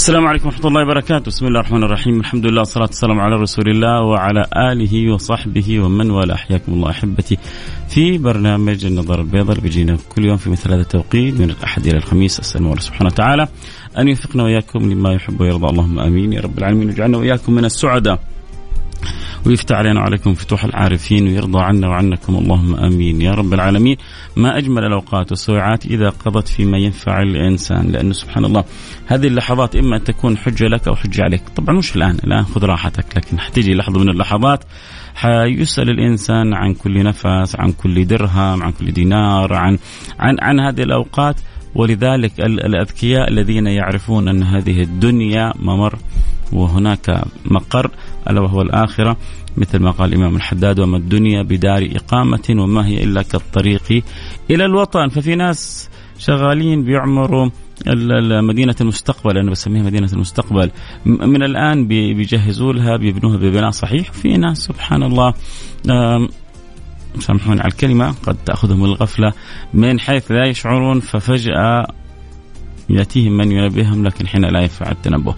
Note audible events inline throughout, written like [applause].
السلام عليكم ورحمة الله وبركاته، بسم الله الرحمن الرحيم، الحمد لله والصلاة والسلام على رسول الله وعلى آله وصحبه ومن والاه، حياكم الله أحبتي. في برنامج النظر البيضاء اللي بيجينا كل يوم في مثل هذا التوقيت من الأحد إلى الخميس، أسأل الله سبحانه وتعالى أن يوفقنا وإياكم لما يحب ويرضى، اللهم آمين. يا رب العالمين، ويجعلنا وإياكم من السعداء. ويفتح علينا وعليكم فتوح العارفين ويرضى عنا وعنكم اللهم آمين. يا رب العالمين. ما أجمل الأوقات والساعات إذا قضت فيما ينفع الإنسان. لأنه سبحان الله هذه اللحظات إما أن تكون حجة لك أو حجة عليك. طبعا مش الآن الآن خذ راحتك. لكن حتيجي لحظة من اللحظات حيسأل الإنسان عن كل نفس عن كل درهم عن كل دينار عن عن عن هذه الأوقات. ولذلك الأذكياء الذين يعرفون أن هذه الدنيا ممر وهناك مقر ألا وهو الآخرة مثل ما قال الإمام الحداد وما الدنيا بدار إقامة وما هي إلا كالطريق إلى الوطن ففي ناس شغالين بيعمروا مدينة المستقبل أنا بسميها مدينة المستقبل. من الآن بيجهزوا لها بيبنوها ببناء صحيح. في ناس سبحان الله سامحوني على الكلمة قد تأخذهم الغفلة من حيث لا يشعرون ففجأة يأتيهم من ينبههم لكن حين لا ينفع التنبه.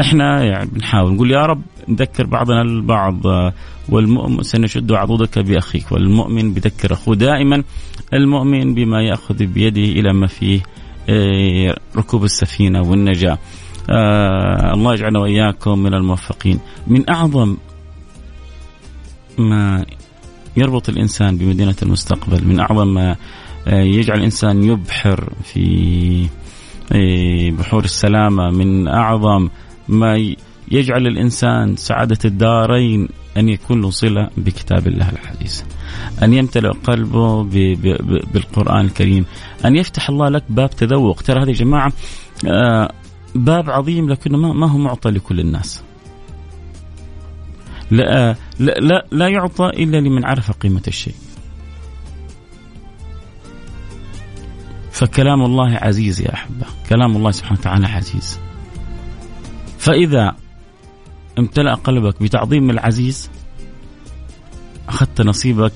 إحنا يعني بنحاول نقول يا رب نذكر بعضنا البعض والمؤمن سنشد عضدك بأخيك والمؤمن بذكر أخوه دائما المؤمن بما يأخذ بيده إلى ما فيه إيه، ركوب السفينة والنجاة. آه الله يجعلنا وإياكم من الموفقين. من أعظم ما يربط الإنسان بمدينة المستقبل من أعظم ما آه، يجعل الإنسان يبحر في بحور السلامة من أعظم ما يجعل الإنسان سعادة الدارين أن يكون له صلة بكتاب الله العزيز أن يمتلئ قلبه بالقرآن الكريم. أن يفتح الله لك باب تذوق. ترى هذه يا جماعة آه، باب عظيم لكنه ما هو معطى لكل الناس. لا لا لا, لا يعطى إلا لمن عرف قيمة الشيء. فكلام الله عزيز يا أحبة، كلام الله سبحانه وتعالى عزيز. فإذا امتلأ قلبك بتعظيم العزيز أخذت نصيبك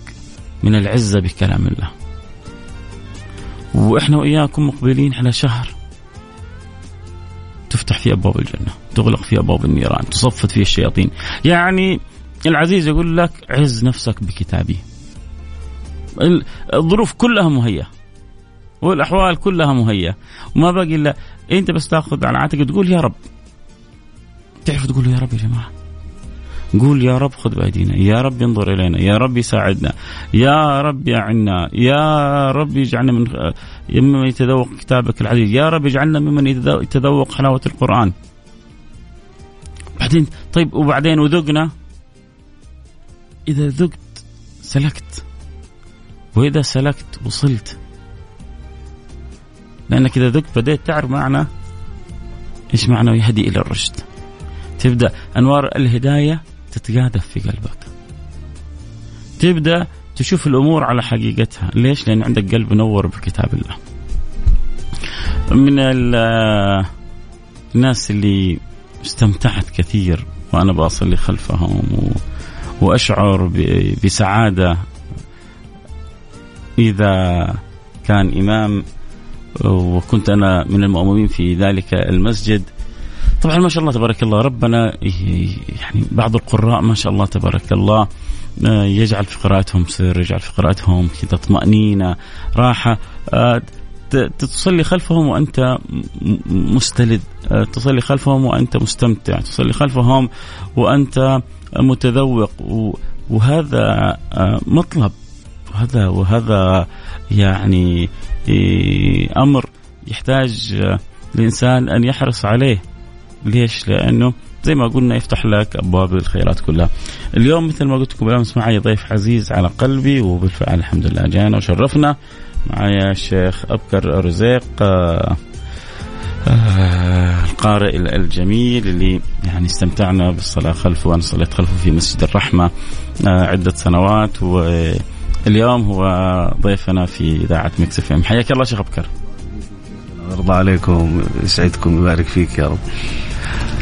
من العزة بكلام الله. وإحنا وإياكم مقبلين على شهر تفتح فيه أبواب الجنة، تغلق فيه أبواب النيران، تصفد فيه الشياطين. يعني العزيز يقول لك عز نفسك بكتابي. الظروف كلها مهيئة والأحوال كلها مهيئة. وما باقي إلا أنت بس تأخذ على عاتقك تقول يا رب. تعرف تقول يا رب يا جماعة؟ قول يا رب خذ بأيدينا. يا رب انظر إلينا. يا رب يساعدنا. يا رب يعنا يا رب يجعلنا من ممن يتذوق كتابك العزيز. يا رب يجعلنا ممن يتذوق حلاوة القرآن. بعدين طيب وبعدين وذقنا. إذا ذقت سلكت. وإذا سلكت وصلت. لانك اذا ذقت بديت تعرف معنى إيش معنى يهدي إلى الرشد. تبدأ أنوار الهداية تتقاذف في قلبك. تبدأ تشوف الأمور على حقيقتها. ليش؟ لأن عندك قلب منور بكتاب الله. من الناس اللي استمتعت كثير وأنا بصلي خلفهم و... وأشعر. بسعادة إذا كان إمام وكنت أنا من المؤمنين في ذلك المسجد. طبعا ما شاء الله تبارك الله ربنا يعني بعض القراء ما شاء الله تبارك الله آه، يجعل في قراءتهم سر يجعل في قراءتهم كذا طمأنينة راحة آه، تصلي خلفهم وأنت مستلذ آه، تصلي خلفهم وأنت مستمتع تصلي خلفهم وأنت متذوق وهذا مطلب وهذا وهذا يعني أمر يحتاج الإنسان أن يحرص عليه ليش؟ لأنه زي ما قلنا يفتح لك أبواب الخيرات كلها. اليوم مثل ما قلت لكم بالامس معي ضيف عزيز على قلبي وبالفعل الحمد لله جانا وشرفنا معي الشيخ أبكر رزيق آه القارئ الجميل اللي يعني استمتعنا بالصلاة خلفه وأنا صليت خلفه في مسجد الرحمة آه عدة سنوات واليوم هو ضيفنا في إذاعة Mix FM. حياك الله شيخ أبكر. يرضى عليكم يسعدكم ويبارك فيك يا رب.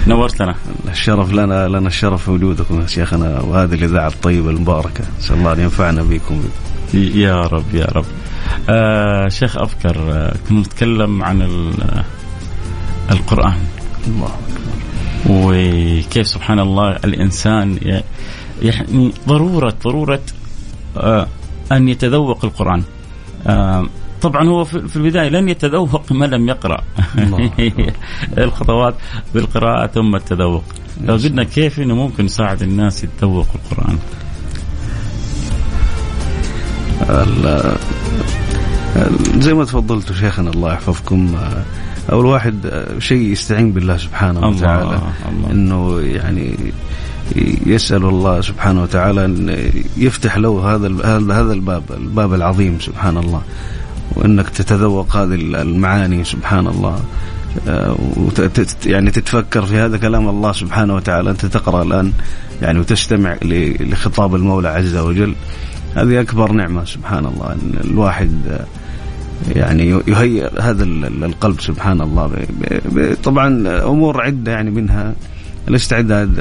نورتنا الشرف لنا لنا الشرف وجودكم يا شيخنا وهذه الإذاعة الطيبة المباركة. نسال الله أن ينفعنا بكم. يا رب يا رب. آه شيخ أفكر آه كنا نتكلم عن القرآن. الله. وكيف سبحان الله الإنسان يعني ضرورة ضرورة آه أن يتذوق القرآن. آه طبعا هو في البداية لن يتذوق ما لم يقرأ. [laughs] الخطوات بالقراءة ثم التذوق. لو قلنا كيف إنه ممكن نساعد الناس يتذوقوا القرآن؟ زي ما تفضلتوا شيخنا الله يحفظكم أول واحد شيء يستعين بالله سبحانه وتعالى إنه يعني يسأل الله سبحانه وتعالى أن يفتح له هذا هذا الباب الباب العظيم سبحان الله. وأنك تتذوق هذه المعاني سبحان الله. آه، يعني تتفكر في هذا كلام الله سبحانه وتعالى. أنت تقرأ الآن يعني وتستمع لخطاب المولى عز وجل. هذه أكبر نعمة سبحان الله. أن الواحد آه، يعني يهيئ هذا القلب سبحان الله. طبعا أمور عدة يعني منها الاستعداد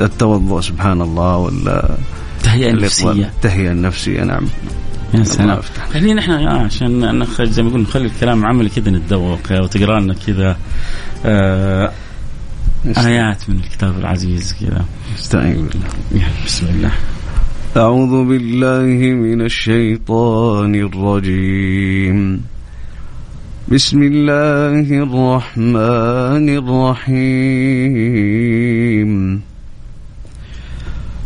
التوضؤ سبحان الله ولا التهيئه النفسيه التهيئه النفسيه نعم. يا سلام. خلينا إحنا عشان نخرج زي ما يقول نخلي الكلام عملي كذا نتذوق وتقرأ لنا كذا آه آيات من الكتاب العزيز كذا. استعين بالله. بسم الله. أعوذ بالله من الشيطان الرجيم. بسم الله الرحمن الرحيم.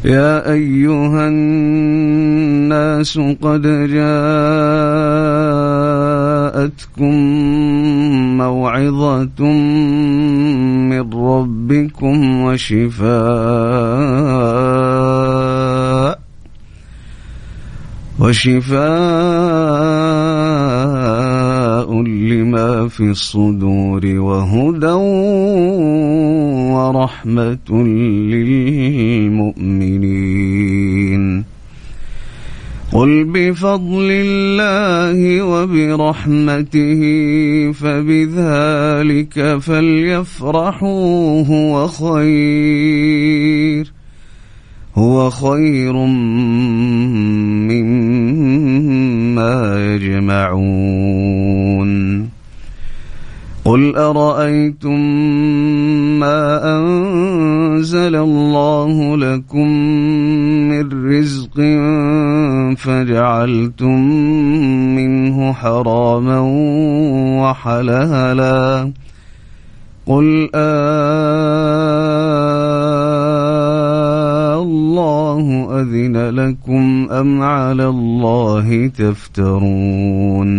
يا أيها الناس قد جاءتكم موعظة من ربكم وشفاء وشفاء لما في الصدور وهدى ورحمة للمؤمنين. قل بفضل الله وبرحمته فبذلك فليفرحوا هو خير. هو خير مما يجمعون. قل أرأيتم ما أنزل الله لكم من رزق فجعلتم منه حراما وحلالا؟ قل آه الله أذن لكم أم على الله تفترون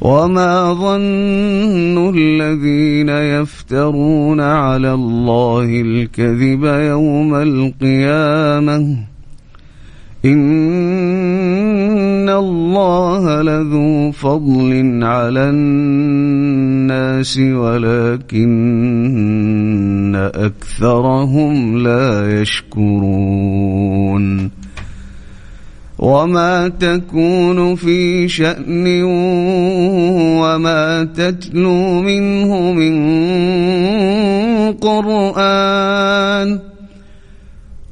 وما ظن الذين يفترون على الله الكذب يوم القيامة ان الله لذو فضل على الناس ولكن اكثرهم لا يشكرون وما تكون في شأن وما تتلو منه من قرآن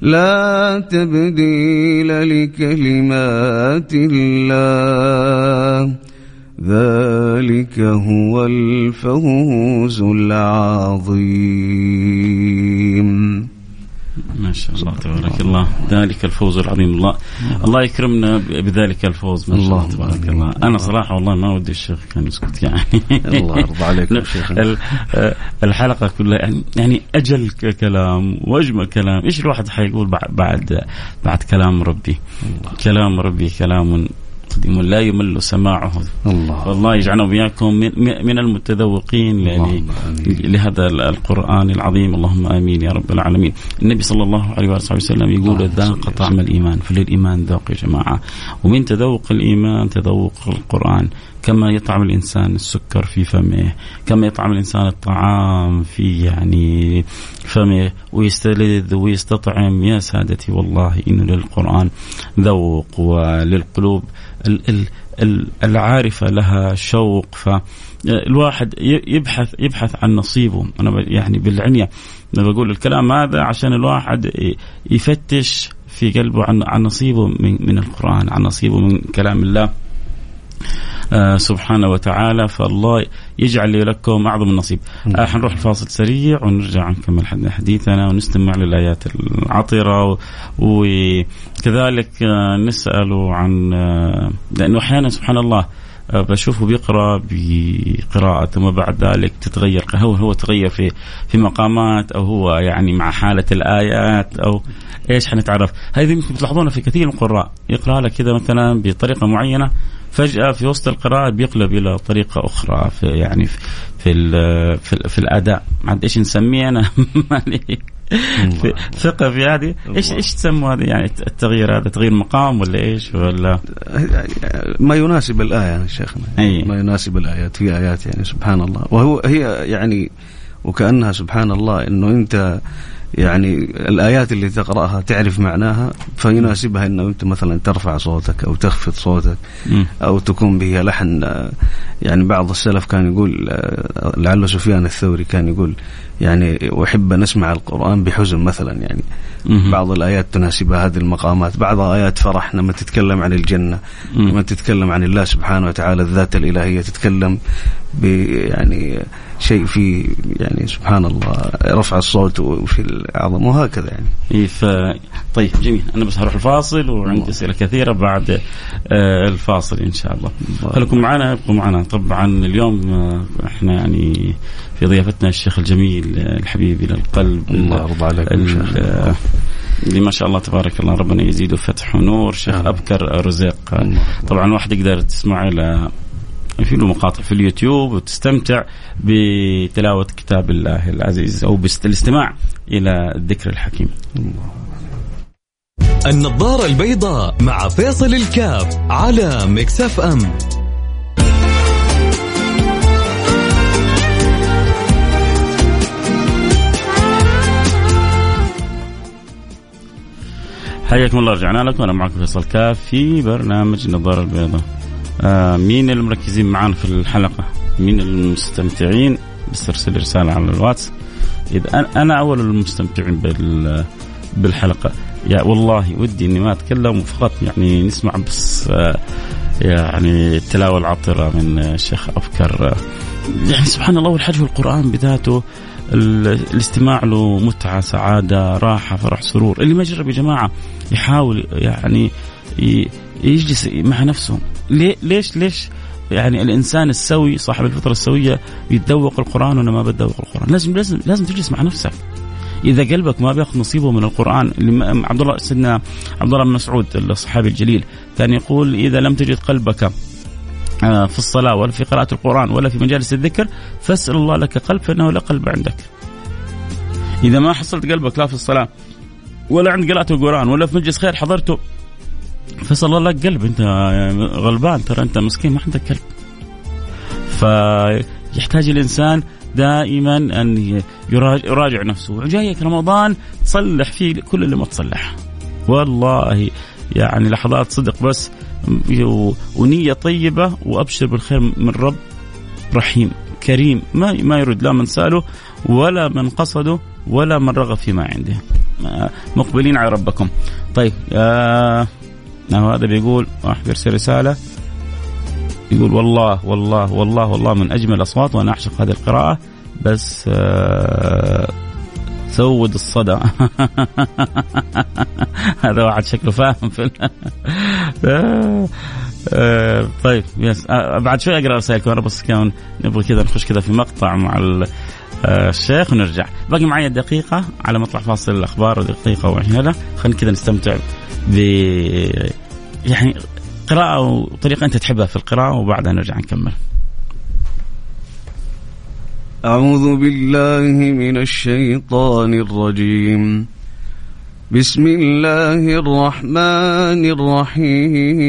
لا تبديل لكلمات الله. ذلك هو الفوز العظيم. ما شاء الله تبارك الله. ذلك الفوز العظيم. الله الله يكرمنا بذلك الفوز. ما شاء الله تبارك الله. أنا صراحة والله ما ودي الشيخ كان يسكت يعني. الله يرضى عليك [laughs] شيخ الحلقة كلها يعني يعني أجل كلام وأجمل كلام. إيش الواحد حيقول بعد بعد كلام ربي؟ كلام ربي كلام قديم لا يمل سماعه. الله. والله يجعلنا وإياكم من, المتذوقين يعني لهذا القرآن العظيم. اللهم آمين يا رب العالمين. النبي صلى الله عليه وآله وسلم يقول ذاق طعم الإيمان فللإيمان ذوق يا جماعة. ومن تذوق الإيمان تذوق القرآن. كما يطعم الإنسان السكر في فمه، كما يطعم الإنسان الطعام في يعني فمه. ويستلذ ويستطعم يا سادتي والله انه للقرآن ذوق وللقلوب. العارفة لها شوق. فالواحد يبحث يبحث عن نصيبه. أنا يعني بالعنية أنا بقول الكلام هذا عشان الواحد يفتش في قلبه عن عن نصيبه من من القرآن عن نصيبه من كلام الله. سبحانه وتعالى فالله يجعل لي لكم أعظم النصيب. آه حنروح الفاصل سريع ونرجع نكمل حديثنا ونستمع للآيات العطرة وكذلك آه نساله عن آه لأنه أحيانا سبحان الله آه، بشوفه بيقرأ بقراءة ثم بعد ذلك تتغير هو هو تغير في في مقامات أو هو يعني مع حالة الآيات أو إيش حنتعرف. هذه يمكن تلاحظونها في كثير من القراء. يقرا لك كذا مثلا بطريقة معينة فجأة في وسط القراءة بيقلب إلى طريقة أخرى في يعني في في, في, في الأداء. ما عاد إيش نسميه أنا؟ [laughs] في ثقة في هذه؟ إيش إيش تسموا هذه؟ يعني التغيير هذا تغيير مقام ولا إيش ولا؟ ما يناسب الآية يا شيخنا. أي. ما يناسب الآيات في آيات يعني سبحان الله. وهو هي يعني وكأنها سبحان الله إنه أنت يعني الآيات اللي تقرأها تعرف معناها فيناسبها أنه أنت مثلا ترفع صوتك أو تخفض صوتك أو تكون به لحن يعني بعض السلف كان يقول لعل سفيان الثوري كان يقول يعني أحب أن أسمع القرآن بحزن مثلا يعني بعض الآيات تناسبها هذه المقامات. بعض آيات فرح لما تتكلم عن الجنة لما تتكلم عن الله سبحانه وتعالى الذات الإلهية تتكلم يعني شيء في يعني سبحان الله رفع الصوت وفي الأعظم وهكذا يعني. إيه ف طيب جميل. أنا بس هروح الفاصل وعندي أسئلة كثيرة بعد آه الفاصل إن شاء الله. خليكم معنا ابقوا معنا. طبعا اليوم آه إحنا يعني في ضيافتنا الشيخ الجميل آه، الحبيب إلى القلب. الله يرضى عليك اللي ما شاء الله تبارك الله ربنا يزيده فتح ونور شيخ أبكر رزيق. طبعا واحد يقدر تسمع له في له مقاطع في اليوتيوب وتستمتع بتلاوة كتاب الله العزيز أو بالاستماع إلى الذكر الحكيم. النظارة البيضاء مع فيصل الكاف على مكسف أم. حياكم الله رجعنا لكم. أنا معكم فيصل كاف في برنامج النظارة البيضاء. مين المركزين معنا في الحلقة؟ مين المستمتعين؟ بس ارسل رسالة على الواتس. إذا أنا أول المستمتعين بال بالحلقة. يا والله ودي إني ما أتكلم فقط يعني نسمع بس آه يعني التلاوه العطرة من الشيخ أفكر يعني سبحان الله والحج في القرآن بذاته الاستماع له متعة سعادة راحة فرح سرور. اللي ما جرب يا جماعة يحاول يعني يجلس مع نفسه. ليش ليش يعني الإنسان السوي صاحب الفطرة السوية يتذوق القرآن ولا ما بتذوق القرآن؟ لازم لازم لازم تجلس مع نفسك. إذا قلبك ما بياخذ نصيبه من القرآن عبد الله سيدنا عبد الله بن مسعود الصحابي الجليل كان يقول إذا لم تجد قلبك آه، في الصلاة ولا في قراءة القرآن ولا في مجالس الذكر فاسأل الله لك قلب فإنه لا قلب عندك. إذا ما حصلت قلبك لا في الصلاة ولا عند قراءة القرآن ولا في مجلس خير حضرته. فصل الله لك قلب انت غلبان ترى انت مسكين ما عندك قلب. فيحتاج الإنسان دائما أن يراجع نفسه. وجايك رمضان تصلح فيه كل اللي ما تصلح. والله يعني لحظات صدق بس ونية طيبة وأبشر بالخير من رب رحيم كريم. ما ما يرد لا من سأله ولا من قصده ولا من رغب فيما عنده. مقبلين على ربكم. طيب آه هذا بيقول واحد يرسل رسالة يقول والله والله والله والله من أجمل الأصوات وأنا أعشق هذه القراءة بس آه سود الصدى. [laughs] هذا واحد شكله فاهم في آه، آه، طيب يس آه، بعد شوي أقرأ رسائلكم أنا بس كان نبغى كذا نخش كذا في مقطع مع الشيخ ونرجع. باقي معي دقيقة على مطلع فاصل الأخبار ودقيقة وهنا خلينا كذا نستمتع ب يعني قراءة وطريقة أنت تحبها في القراءة وبعدها نرجع نكمل. أعوذ بالله من الشيطان الرجيم. بسم الله الرحمن الرحيم.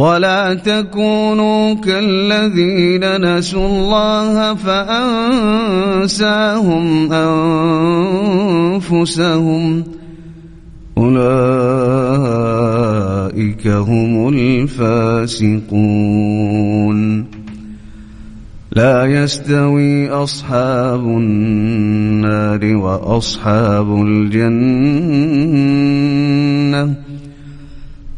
ولا تكونوا كالذين نسوا الله فأنساهم أنفسهم. أولئك هم الفاسقون. لا يستوي أصحاب النار وأصحاب الجنة.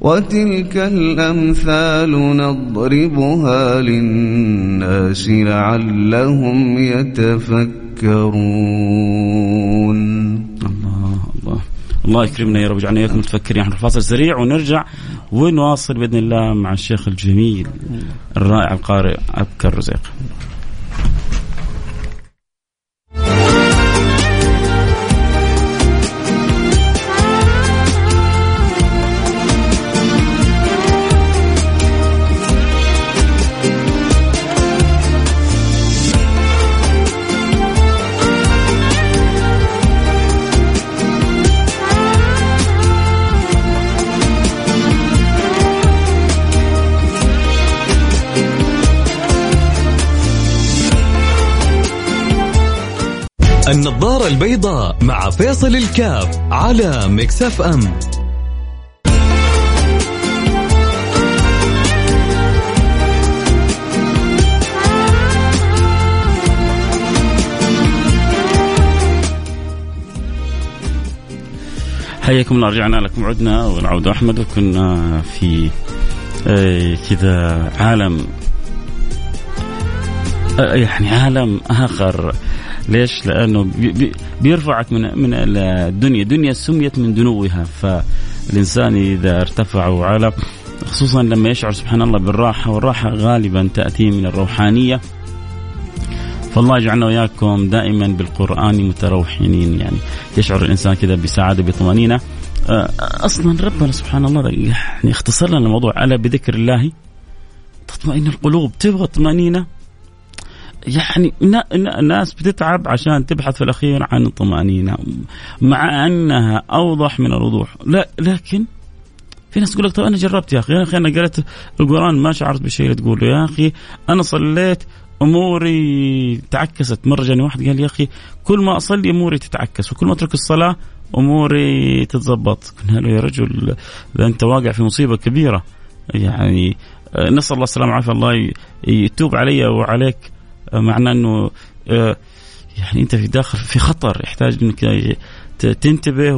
وتلك الأمثال نضربها للناس لعلهم يتفكرون. الله يكرمنا يا رب يجعلنا إياكم متفكرين. إحنا فاصل سريع ونرجع ونواصل بإذن الله مع الشيخ الجميل الرائع القارئ ابكر الرزيق النظارة البيضاء مع فيصل الكاف على مكسف أم. حياكم الله رجعنا لكم عدنا والعودة أحمد وكنا في آه، كذا عالم آه، يعني عالم آخر. ليش؟ لأنه بي بيرفعك من من الدنيا، الدنيا سميت من دنوها. فالإنسان إذا ارتفع وعلى خصوصا لما يشعر سبحان الله بالراحة والراحة غالبا تأتي من الروحانية. فالله يجعلنا وإياكم دائما بالقرآن متروحين يعني يشعر الإنسان كذا بسعادة بطمأنينة. آه، أصلا ربنا سبحان الله يعني اختصر لنا الموضوع. ألا بذكر الله؟ تطمئن القلوب. تبغى طمأنينة؟ يعني الناس بتتعب عشان تبحث في الأخير عن الطمأنينة مع أنها أوضح من الوضوح. لا لكن في ناس تقول لك طب أنا جربت يا أخي. يا أخي أنا قريت القرآن ما شعرت بشيء تقول يا أخي أنا صليت أموري تعكست. مرة جاني واحد قال يا أخي كل ما أصلي أموري تتعكس وكل ما أترك الصلاة أموري تتظبط قلنا له يا رجل ده أنت واقع في مصيبة كبيرة. يعني آه، نسأل الله السلامة والعافية. الله يتوب علي وعليك. معناه إنه آه، يعني أنت في داخل في خطر يحتاج إنك تنتبه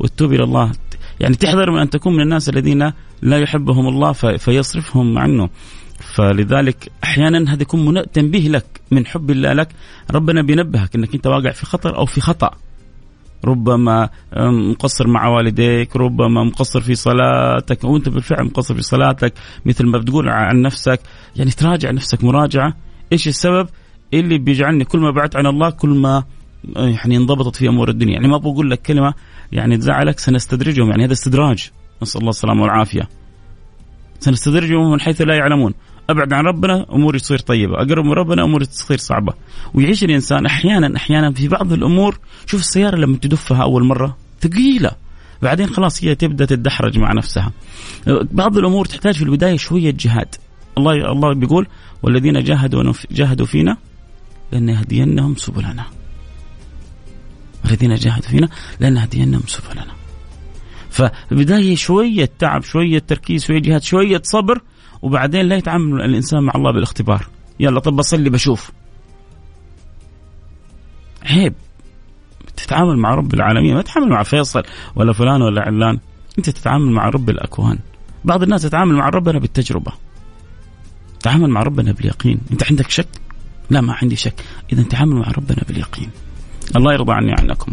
وتتوب إلى الله. يعني تحذر من أن تكون من الناس الذين لا يحبهم الله فيصرفهم عنه. فلذلك أحيانا هذا يكون تنبيه لك من حب الله لك. ربنا بينبهك إنك أنت واقع في خطر أو في خطأ. ربما مقصر مع والديك ربما مقصر في صلاتك وانت بالفعل مقصر في صلاتك مثل ما بتقول عن نفسك. يعني تراجع نفسك مراجعة. إيش السبب؟ اللي بيجعلني كل ما بعدت عن الله كل ما يعني انضبطت في أمور الدنيا. يعني ما بقول لك كلمة يعني تزعلك سنستدرجهم. يعني هذا استدراج. نسأل الله السلامة والعافية. سنستدرجهم من حيث لا يعلمون. أبعد عن ربنا أموري تصير طيبة، أقرب من ربنا أموري تصير صعبة، ويعيش الإنسان أحيانا أحيانا في بعض الأمور. شوف السيارة لما تدفها أول مرة ثقيلة. بعدين خلاص هي تبدأ تدحرج مع نفسها. بعض الأمور تحتاج في البداية شوية جهاد. الله الله بيقول والذين جاهدوا جاهدوا فينا لنهدينهم سبلنا. والذين جاهدوا فينا لنهدينهم سبلنا. فالبدايه شوية تعب، شوية تركيز، شوية جهاد، شوية صبر وبعدين لا يتعامل الإنسان مع الله بالاختبار. يلا طب بصلي بشوف. عيب. تتعامل مع رب العالمين. ما تتعامل مع فيصل ولا فلان ولا علان. أنت تتعامل مع رب الأكوان. بعض الناس تتعامل مع ربنا بالتجربة. تعامل مع ربنا باليقين. انت عندك شك؟ لا ما عندي شك. إذا تعامل مع ربنا باليقين. الله يرضى عني عنكم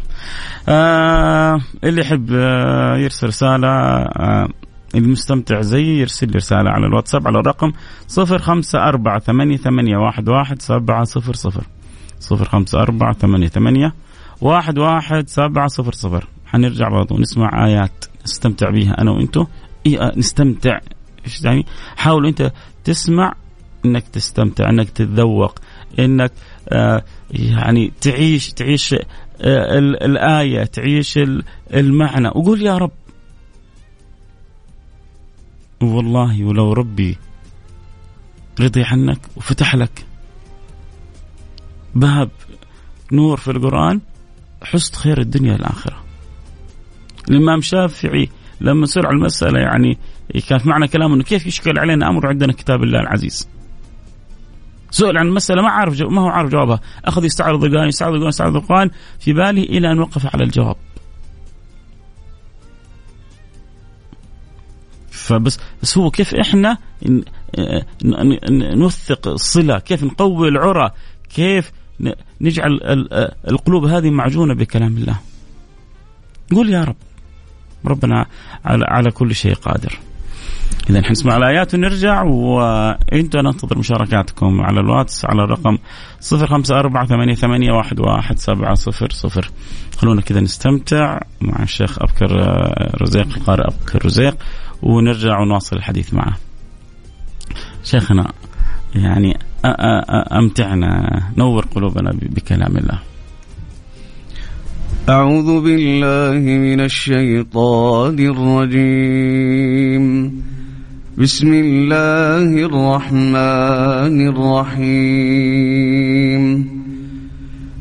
آه اللي يحب آه يرسل رسالة آه المستمتع زي يرسل لي رسالة على الواتساب على الرقم صفر خمسة أربعة ثمانية, ثمانية واحد, واحد سبعة صفر صفر. صفر خمسة أربعة ثمانية, ثمانية واحد, واحد سبعة صفر صفر. حنرجع برضو نسمع آيات. نستمتع بها أنا وأنتو. إيه نستمتع. إيش يعني؟ حاولوا أنت تسمع إنك تستمتع إنك تتذوق إنك آه يعني تعيش تعيش آه الآية تعيش المعنى. وقول يا رب والله ولو ربي رضي عنك وفتح لك باب نور في القرآن حست خير الدنيا والآخرة. الإمام الشافعي لما سئل على المسألة يعني كانت معنى كلامه أنه كيف يشكل علينا أمر عندنا كتاب الله العزيز. سئل عن المسألة ما عارف ما هو عارف جوابها. أخذ يستعرض القرآن يستعرض القرآن يستعرض القرآن. في باله إلى أن وقف على الجواب. فبس بس هو كيف إحنا نوثق الصلة، كيف نقوي العرى، كيف نجعل القلوب هذه معجونة بكلام الله. قول يا رب. ربنا على, على كل شيء قادر. اذا حنسمع الآيات ونرجع وأنتم ننتظر مشاركاتكم على الواتس على الرقم 0548811700 خلونا كذا نستمتع مع الشيخ أبكر رزيق القارئ أبكر رزيق ونرجع ونواصل الحديث معه. شيخنا يعني أمتعنا نور قلوبنا بكلام الله. أعوذ بالله من الشيطان الرجيم. بسم الله الرحمن الرحيم.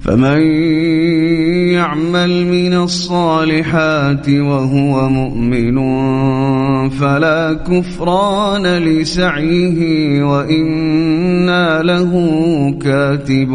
فمن يعمل من الصالحات وهو مؤمن فلا كفران لسعيه وإنا له كاتبون.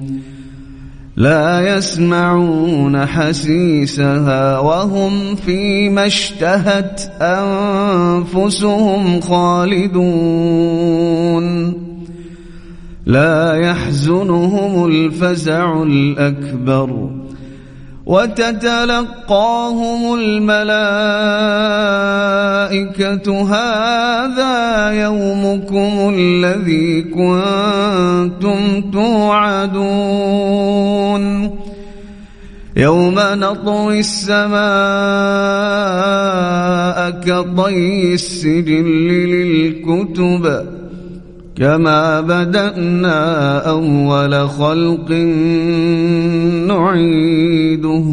لا يسمعون حسيسها وهم فيما اشتهت أنفسهم خالدون. لا يحزنهم الفزع الأكبر. وتتلقاهم الملائكة هذا يومكم الذي كنتم توعدون. يوم نطوي السماء كطي السجل للكتب. كما بدأنا أول خلق نعيده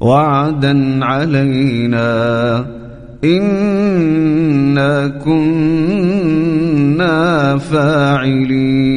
وعدا علينا إنا كنا فاعلين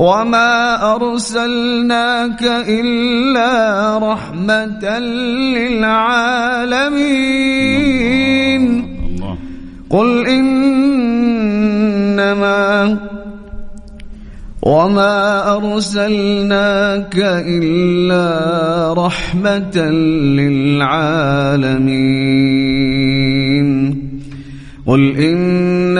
وما أرسلناك إلا رحمة للعالمين قل إنما وما أرسلناك إلا رحمة للعالمين قل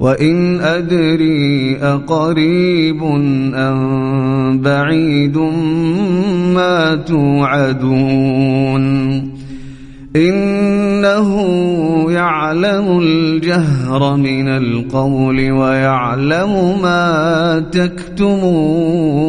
وإن أدري أقريب أم بعيد ما توعدون إنه يعلم الجهر من القول ويعلم ما تكتمون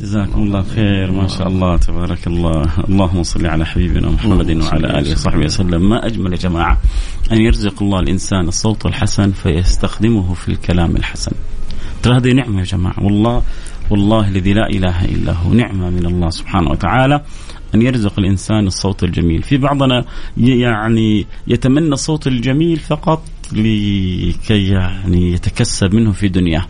جزاكم الله خير ما شاء الله تبارك الله. اللهم صل على حبيبنا محمد وعلى آله وصحبه وسلم. ما أجمل يا جماعة أن يرزق الله الإنسان الصوت الحسن فيستخدمه في الكلام الحسن. ترى هذه نعمة يا جماعة. والله والله الذي لا إله إلا هو. نعمة من الله سبحانه وتعالى أن يرزق الإنسان الصوت الجميل. في بعضنا يعني يتمنى الصوت الجميل فقط لكي يعني يتكسب منه في دنياه.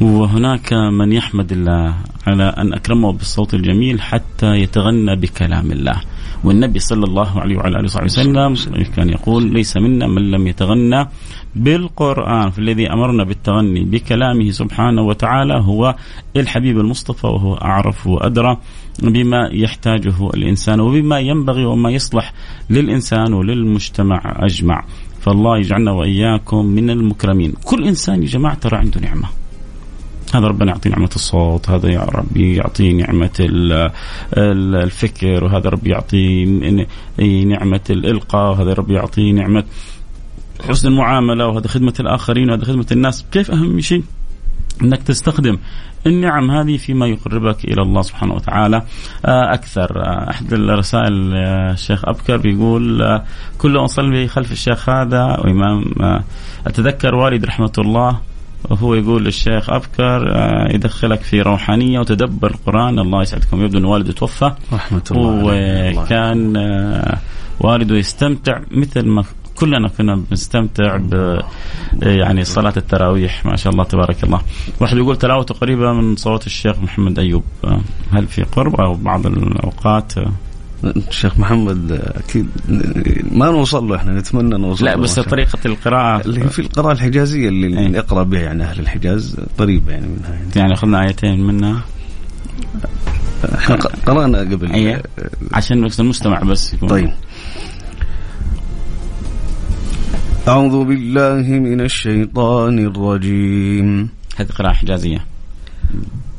وهناك من يحمد الله على أن أكرمه بالصوت الجميل حتى يتغنى بكلام الله. والنبي صلى الله عليه وعلى آله وصحبه وسلم كان يقول ليس منا من لم يتغنى بالقرآن فالذي أمرنا بالتغني بكلامه سبحانه وتعالى هو الحبيب المصطفى وهو أعرف وأدرى بما يحتاجه الإنسان وبما ينبغي وما يصلح للإنسان وللمجتمع أجمع. فالله يجعلنا وإياكم من المكرمين. كل إنسان يا جماعة ترى عنده نعمة. هذا ربنا يعطي نعمة الصوت هذا يا ربي يعطي نعمة الفكر وهذا ربي يعطي نعمة الإلقاء وهذا ربي يعطي نعمة حسن المعاملة وهذا خدمة الآخرين وهذا خدمة الناس. كيف أهم شيء؟ أنك تستخدم النعم هذه فيما يقربك إلى الله سبحانه وتعالى. أكثر. أحد الرسائل الشيخ أبكر بيقول كل أصلي خلف الشيخ هذا وإمام أتذكر والد رحمة الله وهو يقول للشيخ أبكر آه، يدخلك في روحانية وتدبر القرآن. الله يسعدكم. يبدو أن والده توفى. رحمة الله وكان آه، والده يستمتع مثل ما كلنا كنا بنستمتع ب يعني صلاة التراويح. ما شاء الله تبارك الله. واحد يقول تلاوته قريبة من صوت الشيخ محمد أيوب. هل في قرب أو بعض الأوقات؟ الشيخ محمد أكيد ما نوصل له إحنا نتمنى نوصل لا بس طريقة القراءة اللي في القراءة الحجازية اللي أي. يقرا بها يعني أهل الحجاز قريبة يعني منها يعني, يعني أخذنا آيتين منها. إحنا قرأنا قبل. أيه. عشان المستمع بس يكون. طيب. أعوذ بالله من الشيطان الرجيم. هذه قراءة حجازية.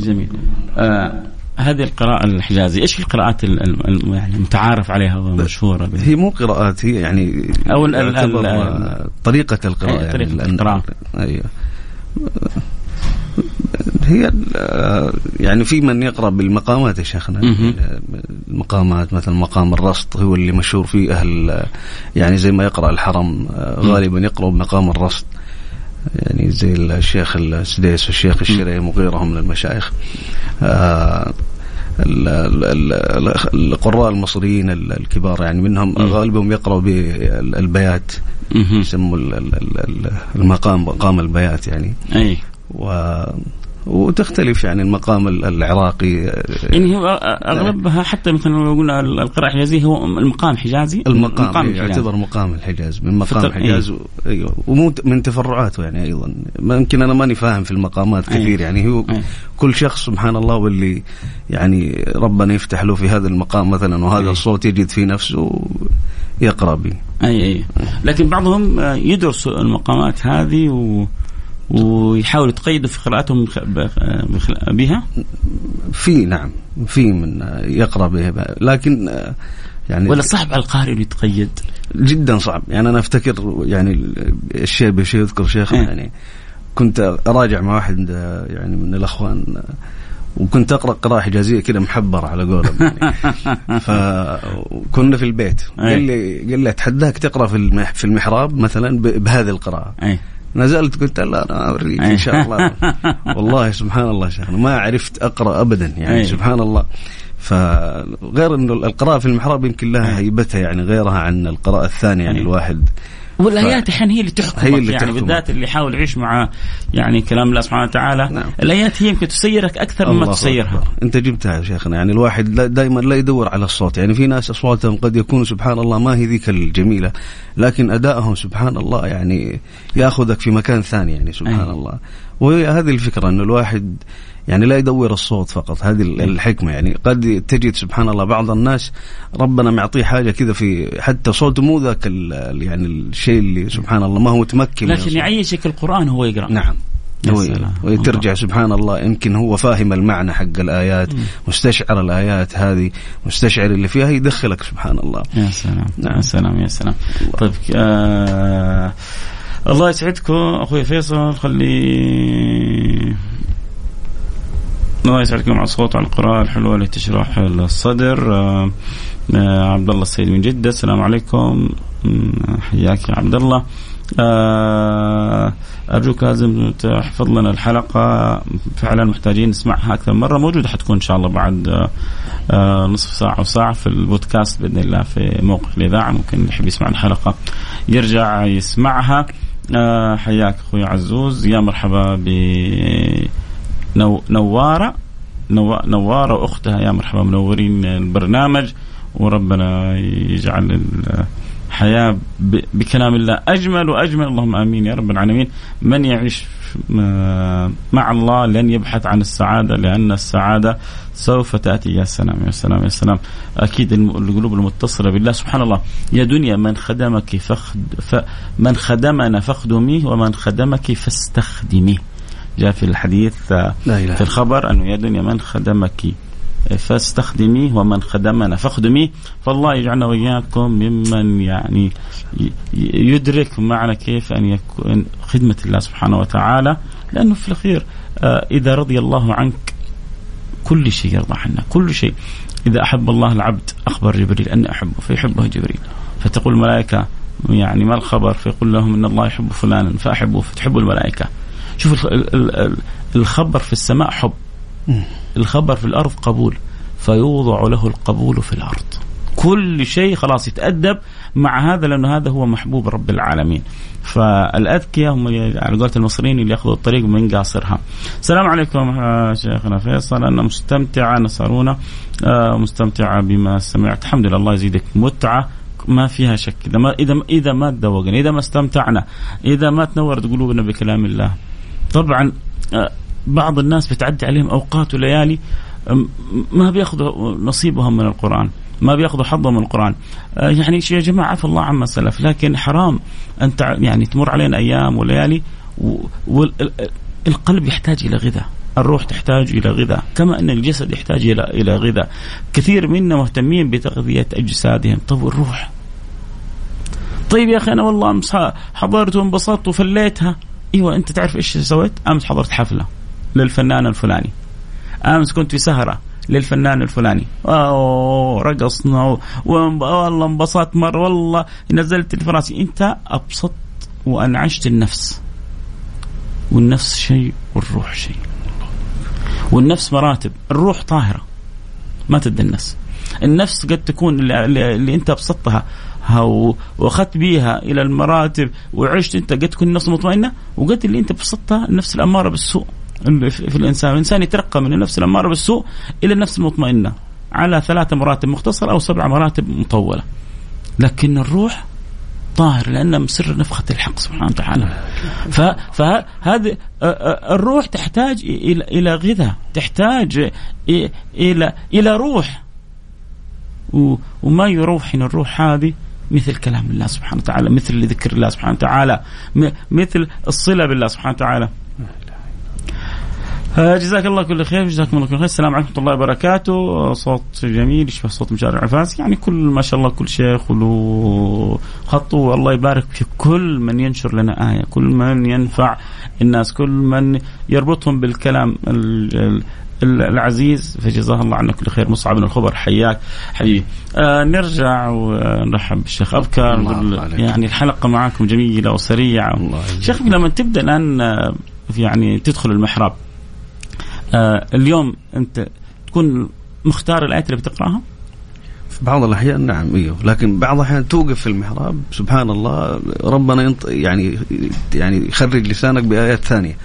جميل. آه هذه القراءة الحجازية، إيش القراءات يعني المتعارف عليها والمشهورة بها؟ هي مو قراءات هي يعني أو ال ال طريقة القراءة يعني طريقة القراءة. أيوه. هي يعني في من يقرأ بالمقامات يا شيخنا. المقامات مثلا مقام الرصد هو اللي مشهور فيه أهل يعني زي ما يقرأ الحرم غالبا يقرأ بمقام الرصد. يعني زي الشيخ السديس والشيخ الشريم وغيرهم من المشايخ. آه القراء المصريين الكبار يعني منهم غالبهم يقرأوا بالبيات يسموا المقام مقام البيات يعني. أي. و وتختلف يعني المقام العراقي يعني هو أغلبها حتى مثلا لو قلنا القراءه الحجازية هو المقام حجازي المقام, المقام يعتبر مقام الحجاز من مقام الحجاز إيه؟ أيوه ومو من تفرعاته يعني أيضا يمكن أنا ماني فاهم في المقامات كثير أيه. يعني هو أيه. كل شخص سبحان الله واللي يعني ربنا يفتح له في هذا المقام مثلا وهذا أيه. الصوت يجد في نفسه يقرأ به اي اي لكن بعضهم يدرس المقامات هذه و ويحاول يتقيدوا في قراءتهم بها؟ في نعم في من يقرأ بها لكن يعني ولا صعب على القارئ إنه يتقيد؟ جدا صعب يعني أنا أفتكر يعني الشيء بشيء يذكر شيخ إيه؟ يعني كنت اراجع مع واحد يعني من الأخوان وكنت أقرأ قراءة حجازية كذا محبرة على قولهم يعني [laughs] فكنا في البيت إيه. قال لي قال لي أتحداك تقرأ في في المحراب مثلا بهذه القراءة أي. نزلت قلت لا أنا أوريك إن شاء الله. [laughs] والله سبحان الله شيخنا ما عرفت أقرأ ابدا يعني سبحان الله. فغير إنه القراءة في المحراب يمكن لها هيبتها يعني غيرها عن القراءة الثانية يعني الواحد والايات أحيانا هي اللي تحكم هي اللي يعني بالذات اللي يحاول يعيش مع يعني كلام الله سبحانه وتعالى نعم. الايات هي يمكن تسيرك أكثر مما تسيرها أكبر. أنت جبتها يا شيخنا يعني الواحد دائما لا يدور على الصوت يعني في ناس أصواتهم قد يكون سبحان الله ما هي ذيك الجميلة لكن أدائهم سبحان الله يعني يأخذك في مكان ثاني يعني سبحان أي. الله وهذه الفكرة إنه الواحد يعني لا يدور الصوت فقط. هذه الحكمة يعني. قد تجد سبحان الله بعض الناس ربنا معطيه حاجة كذا في حتى صوته مو ذاك يعني الشيء اللي سبحان الله ما هو متمكن لكن يعيشك القرآن هو يقرأ. نعم. وترجع سبحان الله يمكن هو فاهم المعنى حق الآيات مم. مستشعر الآيات هذه مستشعر اللي فيها يدخلك سبحان الله. يا سلام. نعم. يا سلام يا سلام. طيب آه الله يسعدكم. أخوي فيصل خلي الله يسعدكم على الصوت على القراءة الحلوة اللي تشرح الصدر. آه آه عبد الله السيد من جدة. السلام عليكم. حياك يا عبد الله آه أرجوك لازم تحفظ لنا الحلقة. فعلا محتاجين نسمعها أكثر مرة. موجودة حتكون إن شاء الله بعد نصف ساعة وساعة في البودكاست بإذن الله في موقع الإذاعة. ممكن اللي يحب يسمع الحلقة يرجع يسمعها. حياك أخوي عزوز. يا مرحبا ب نو نوارة. نوارة واختها يا مرحبا منورين البرنامج. وربنا يجعل الحياة بكلام الله أجمل وأجمل. اللهم آمين يا رب العالمين. من يعيش مع الله لن يبحث عن السعادة لأن السعادة سوف تأتي. يا سلام يا سلام يا سلام. أكيد القلوب المتصلة بالله. سبحان الله. يا دنيا من خدمك فخد من خدمنا فاخدميه ومن خدمك فاستخدميه. جاء في الحديث لا إله. في الخبر يا دنيا من خدمك. فاستخدميه ومن خدمنا. فاخدميه فالله يجعلنا وإياكم ممن يعني يدرك معنى كيف أن يكون خدمة الله سبحانه وتعالى. لأنه في الأخير آه، إذا رضي الله عنك كل شيء يرضى عنا. كل شيء. إذا أحب الله العبد أخبر جبريل أني أحبه فيحبه جبريل. فتقول الملائكة يعني ما الخبر؟ فيقول لهم إن الله يحب فلانا فأحبه فتحب الملائكة. شوف الخبر في السماء حب. الخبر في الأرض قبول. فيوضع له القبول في الأرض. كل شيء خلاص يتأدب مع هذا لأنه هذا هو محبوب رب العالمين. فالأذكياء هم على قولة المصريين اللي يأخذوا الطريق من قاصرها. السلام عليكم شيخنا فيصل. أنا مستمتعة نصرونا آه، مستمتعة بما سمعت. الحمد لله الله يزيدك. متعة ما فيها شك. إذا ما إذا إذا ما تذوقنا إذا ما استمتعنا إذا ما تنورت قلوبنا بكلام الله. طبعا آه، بعض الناس بتعدي عليهم أوقات وليالي ما بياخذوا نصيبهم من القرآن ما بياخذوا حظهم من القرآن. آه، يعني يا جماعة عفى الله عما سلف لكن حرام انت يعني تمر علينا أيام وليالي والقلب يحتاج إلى غذاء الروح تحتاج إلى غذاء كما أن الجسد يحتاج إلى إلى غذاء. كثير منا مهتمين بتغذية أجسادهم. طب والروح؟ طيب يا أخي أنا والله حضرت وانبسطت وفليتها. إيوه أنت تعرف إيش سويت؟ أمس حضرت حفلة للفنان الفلاني. أمس كنت في سهرة للفنان الفلاني. أوه رقصنا والله انبسطت مرة والله نزلت الفراسي أنت أبسطت وأنعشت النفس. والنفس شيء والروح شيء. والنفس مراتب الروح طاهرة. ما تدنس. النفس قد تكون اللي, اللي أنت أبسطتها. وأخذت بيها إلى المراتب وعشت. أنت قد تكون النفس مطمئنة وقد اللي أنت بسطتها النفس الأمارة بالسوء. في الإنسان، الإنسان يترقى من النفس الأمارة بالسوء إلى النفس المطمئنه على ثلاثة مراتب مختصرة أو سبع مراتب مطولة. لكن الروح طاهر لأنه من سر نفخة الحق سبحانه وتعالى. فهذه الروح تحتاج إلى غذاء تحتاج إلى إلى روح. وما يروحن الروح هذه مثل كلام الله سبحانه وتعالى مثل ذكر الله سبحانه وتعالى مثل الصلة بالله سبحانه وتعالى. آه، جزاك الله كل خير جزاكم الله كل خير. السلام عليكم ورحمة الله وبركاته. صوت جميل يشبه صوت مشارع عفاس يعني كل ما شاء الله كل شيخ وله خط والله يبارك في كل من ينشر لنا آية كل من ينفع الناس كل من يربطهم بالكلام العزيز فجزاه الله عنا كل خير. مصعب بن الخبر حياك. حبيبي آه نرجع ونرحب بالشيخ أبكر. يعني الحلقة معاكم جميلة وسريعة. شيخ لما تبدأ الآن آه، يعني تدخل المحراب آه اليوم أنت تكون مختار الآيات اللي بتقرأها؟ في بعض الأحيان نعم إيوه. لكن بعض الأحيان توقف في المحراب سبحان الله ربنا ينط يعني يعني يخرج لسانك بآيات ثانية.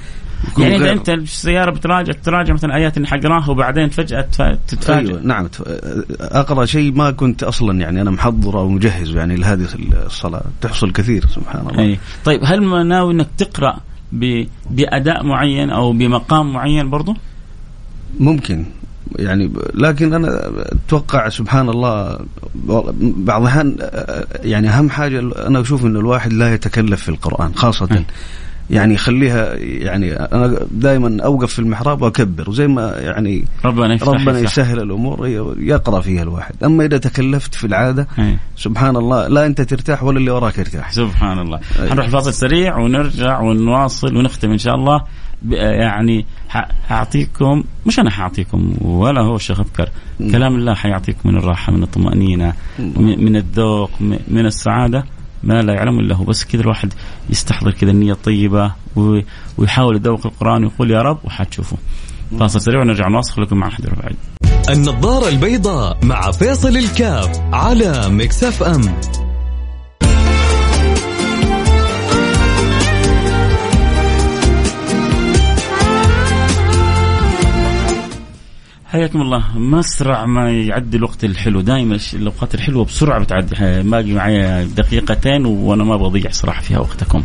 يعني اذا أنت السيارة بتراجع تراجع مثلا آيات اللي حقراها وبعدين فجأة تتفاجئ. أيوه نعم. أقرأ شيء ما كنت أصلا يعني أنا محضره أو مجهز يعني لهذه الصلاة. تحصل كثير سبحان الله. أي. طيب هل ناوي إنك تقرأ بأداء معين أو بمقام معين برضه؟ ممكن. يعني لكن أنا أتوقع سبحان الله بعض الاحيان يعني أهم حاجة أنا أشوف إنه الواحد لا يتكلف في القرآن خاصة يعني يخليها يعني أنا دائما أوقف في المحراب وأكبر وزي ما يعني ربنا يفتح ربنا يسهل الأمور يقرأ فيها الواحد. أما إذا تكلفت في العادة هي. سبحان الله لا أنت ترتاح ولا اللي وراك يرتاح. سبحان الله. نروح فاصل سريع ونرجع ونواصل ونختم إن شاء الله. يعني حأعطيكم مش أنا حأعطيكم ولا هو الشيخ أبكر. كلام الله حيعطيكم من الراحة من الطمأنينة من الذوق من السعادة. ما لا يعلم إلا هو. بس كذا الواحد يستحضر كذا النية الطيبة ويحاول يذوق القرآن ويقول يا رب وحتشوفوا فاصل سريع ونرجع نواصل لكم مع حد بعد النظارة البيضاء مع فيصل الكاف على Mix FM. حياكم الله. مسرع ما يعدي الوقت الحلو. دائما الأوقات الحلوة بسرعة بتعدي. باقي معي دقيقتين وأنا ما أبغى اضيع صراحة فيها وقتكم.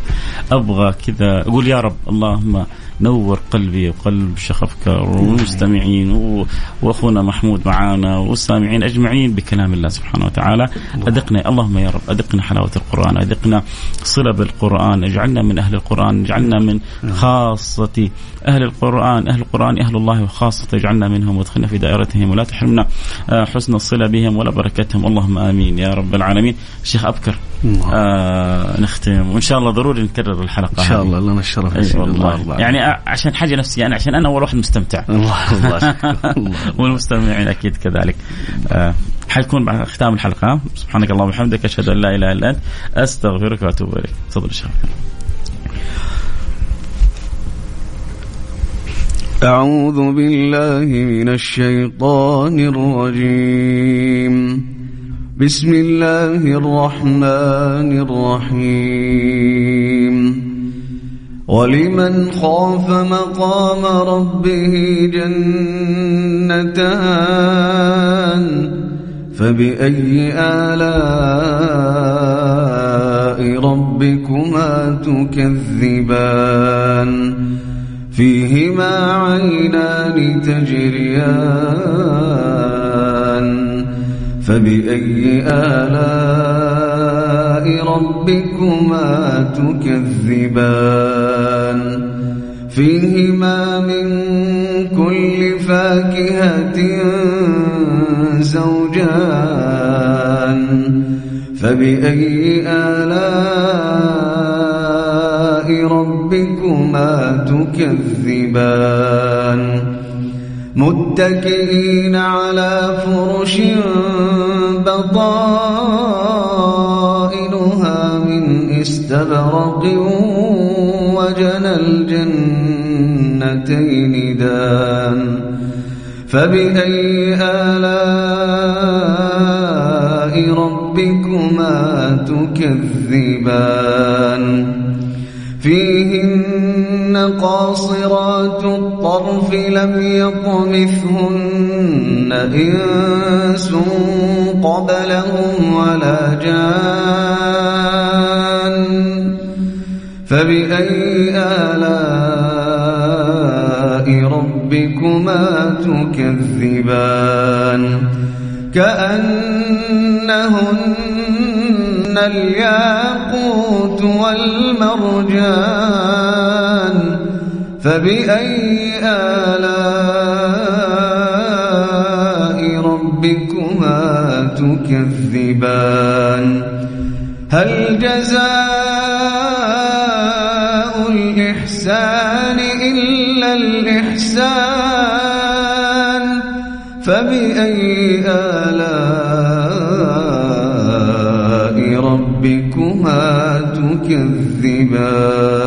أبغى كذا أقول يا رب اللهم نور قلبي وقلب شيخ افكار والمستمعين وأخونا محمود معانا والسامعين أجمعين بكلام الله سبحانه وتعالى. ادقنا اللهم يا رب ادقنا حلاوة القرآن ادقنا صله بالقران اجعلنا من أهل القرآن اجعلنا من خاصة أهل القرآن أهل القرآن أهل الله وخاصة اجعلنا منهم وادخلنا في دائرتهم ولا تحرمنا آه، حسن الصلة بهم ولا بركتهم. اللهم آمين يا رب العالمين. شيخ أبكر آه نختم. وإن شاء الله ضروري نكرر الحلقة إن شاء الله لنا الشرف أيوة الله يعني عشان حاجة نفسية أنا عشان أنا أول واحد مستمتع. [laughs] الله [laughs] الله والمستمعين أكيد كذلك. آه حيكون بعد ختام الحلقة. سبحانك اللهم وبحمدك أشهد أن لا إله إلا أنت أستغفرك وأتوب إليك. تفضل شيخ. أعوذ بالله من الشيطان الرجيم. بسم الله الرحمن الرحيم. ولمن خاف مقام ربه جنتان فبأي آلاء ربكما تكذبان؟ فيهما عينان تجريان. فبأي آلاء ربكما تكذبان. فيهما من كل فاكهة زوجان. فبأي آلاء ربكما تكذبان؟ متكئين على فرش بطائنها من استبرق وجنى الجنتين دان فبأي آلاء ربكما تكذبان؟ فيهن قاصرات الطرف لم يطمثهن إنس قبلهم ولا جان فبأي آلاء ربكما تكذبان؟ كأنهن الياقوت والمرجان. فبأي آلاء ربكما تكذبان؟ هل جزاء ربكما تكذبان.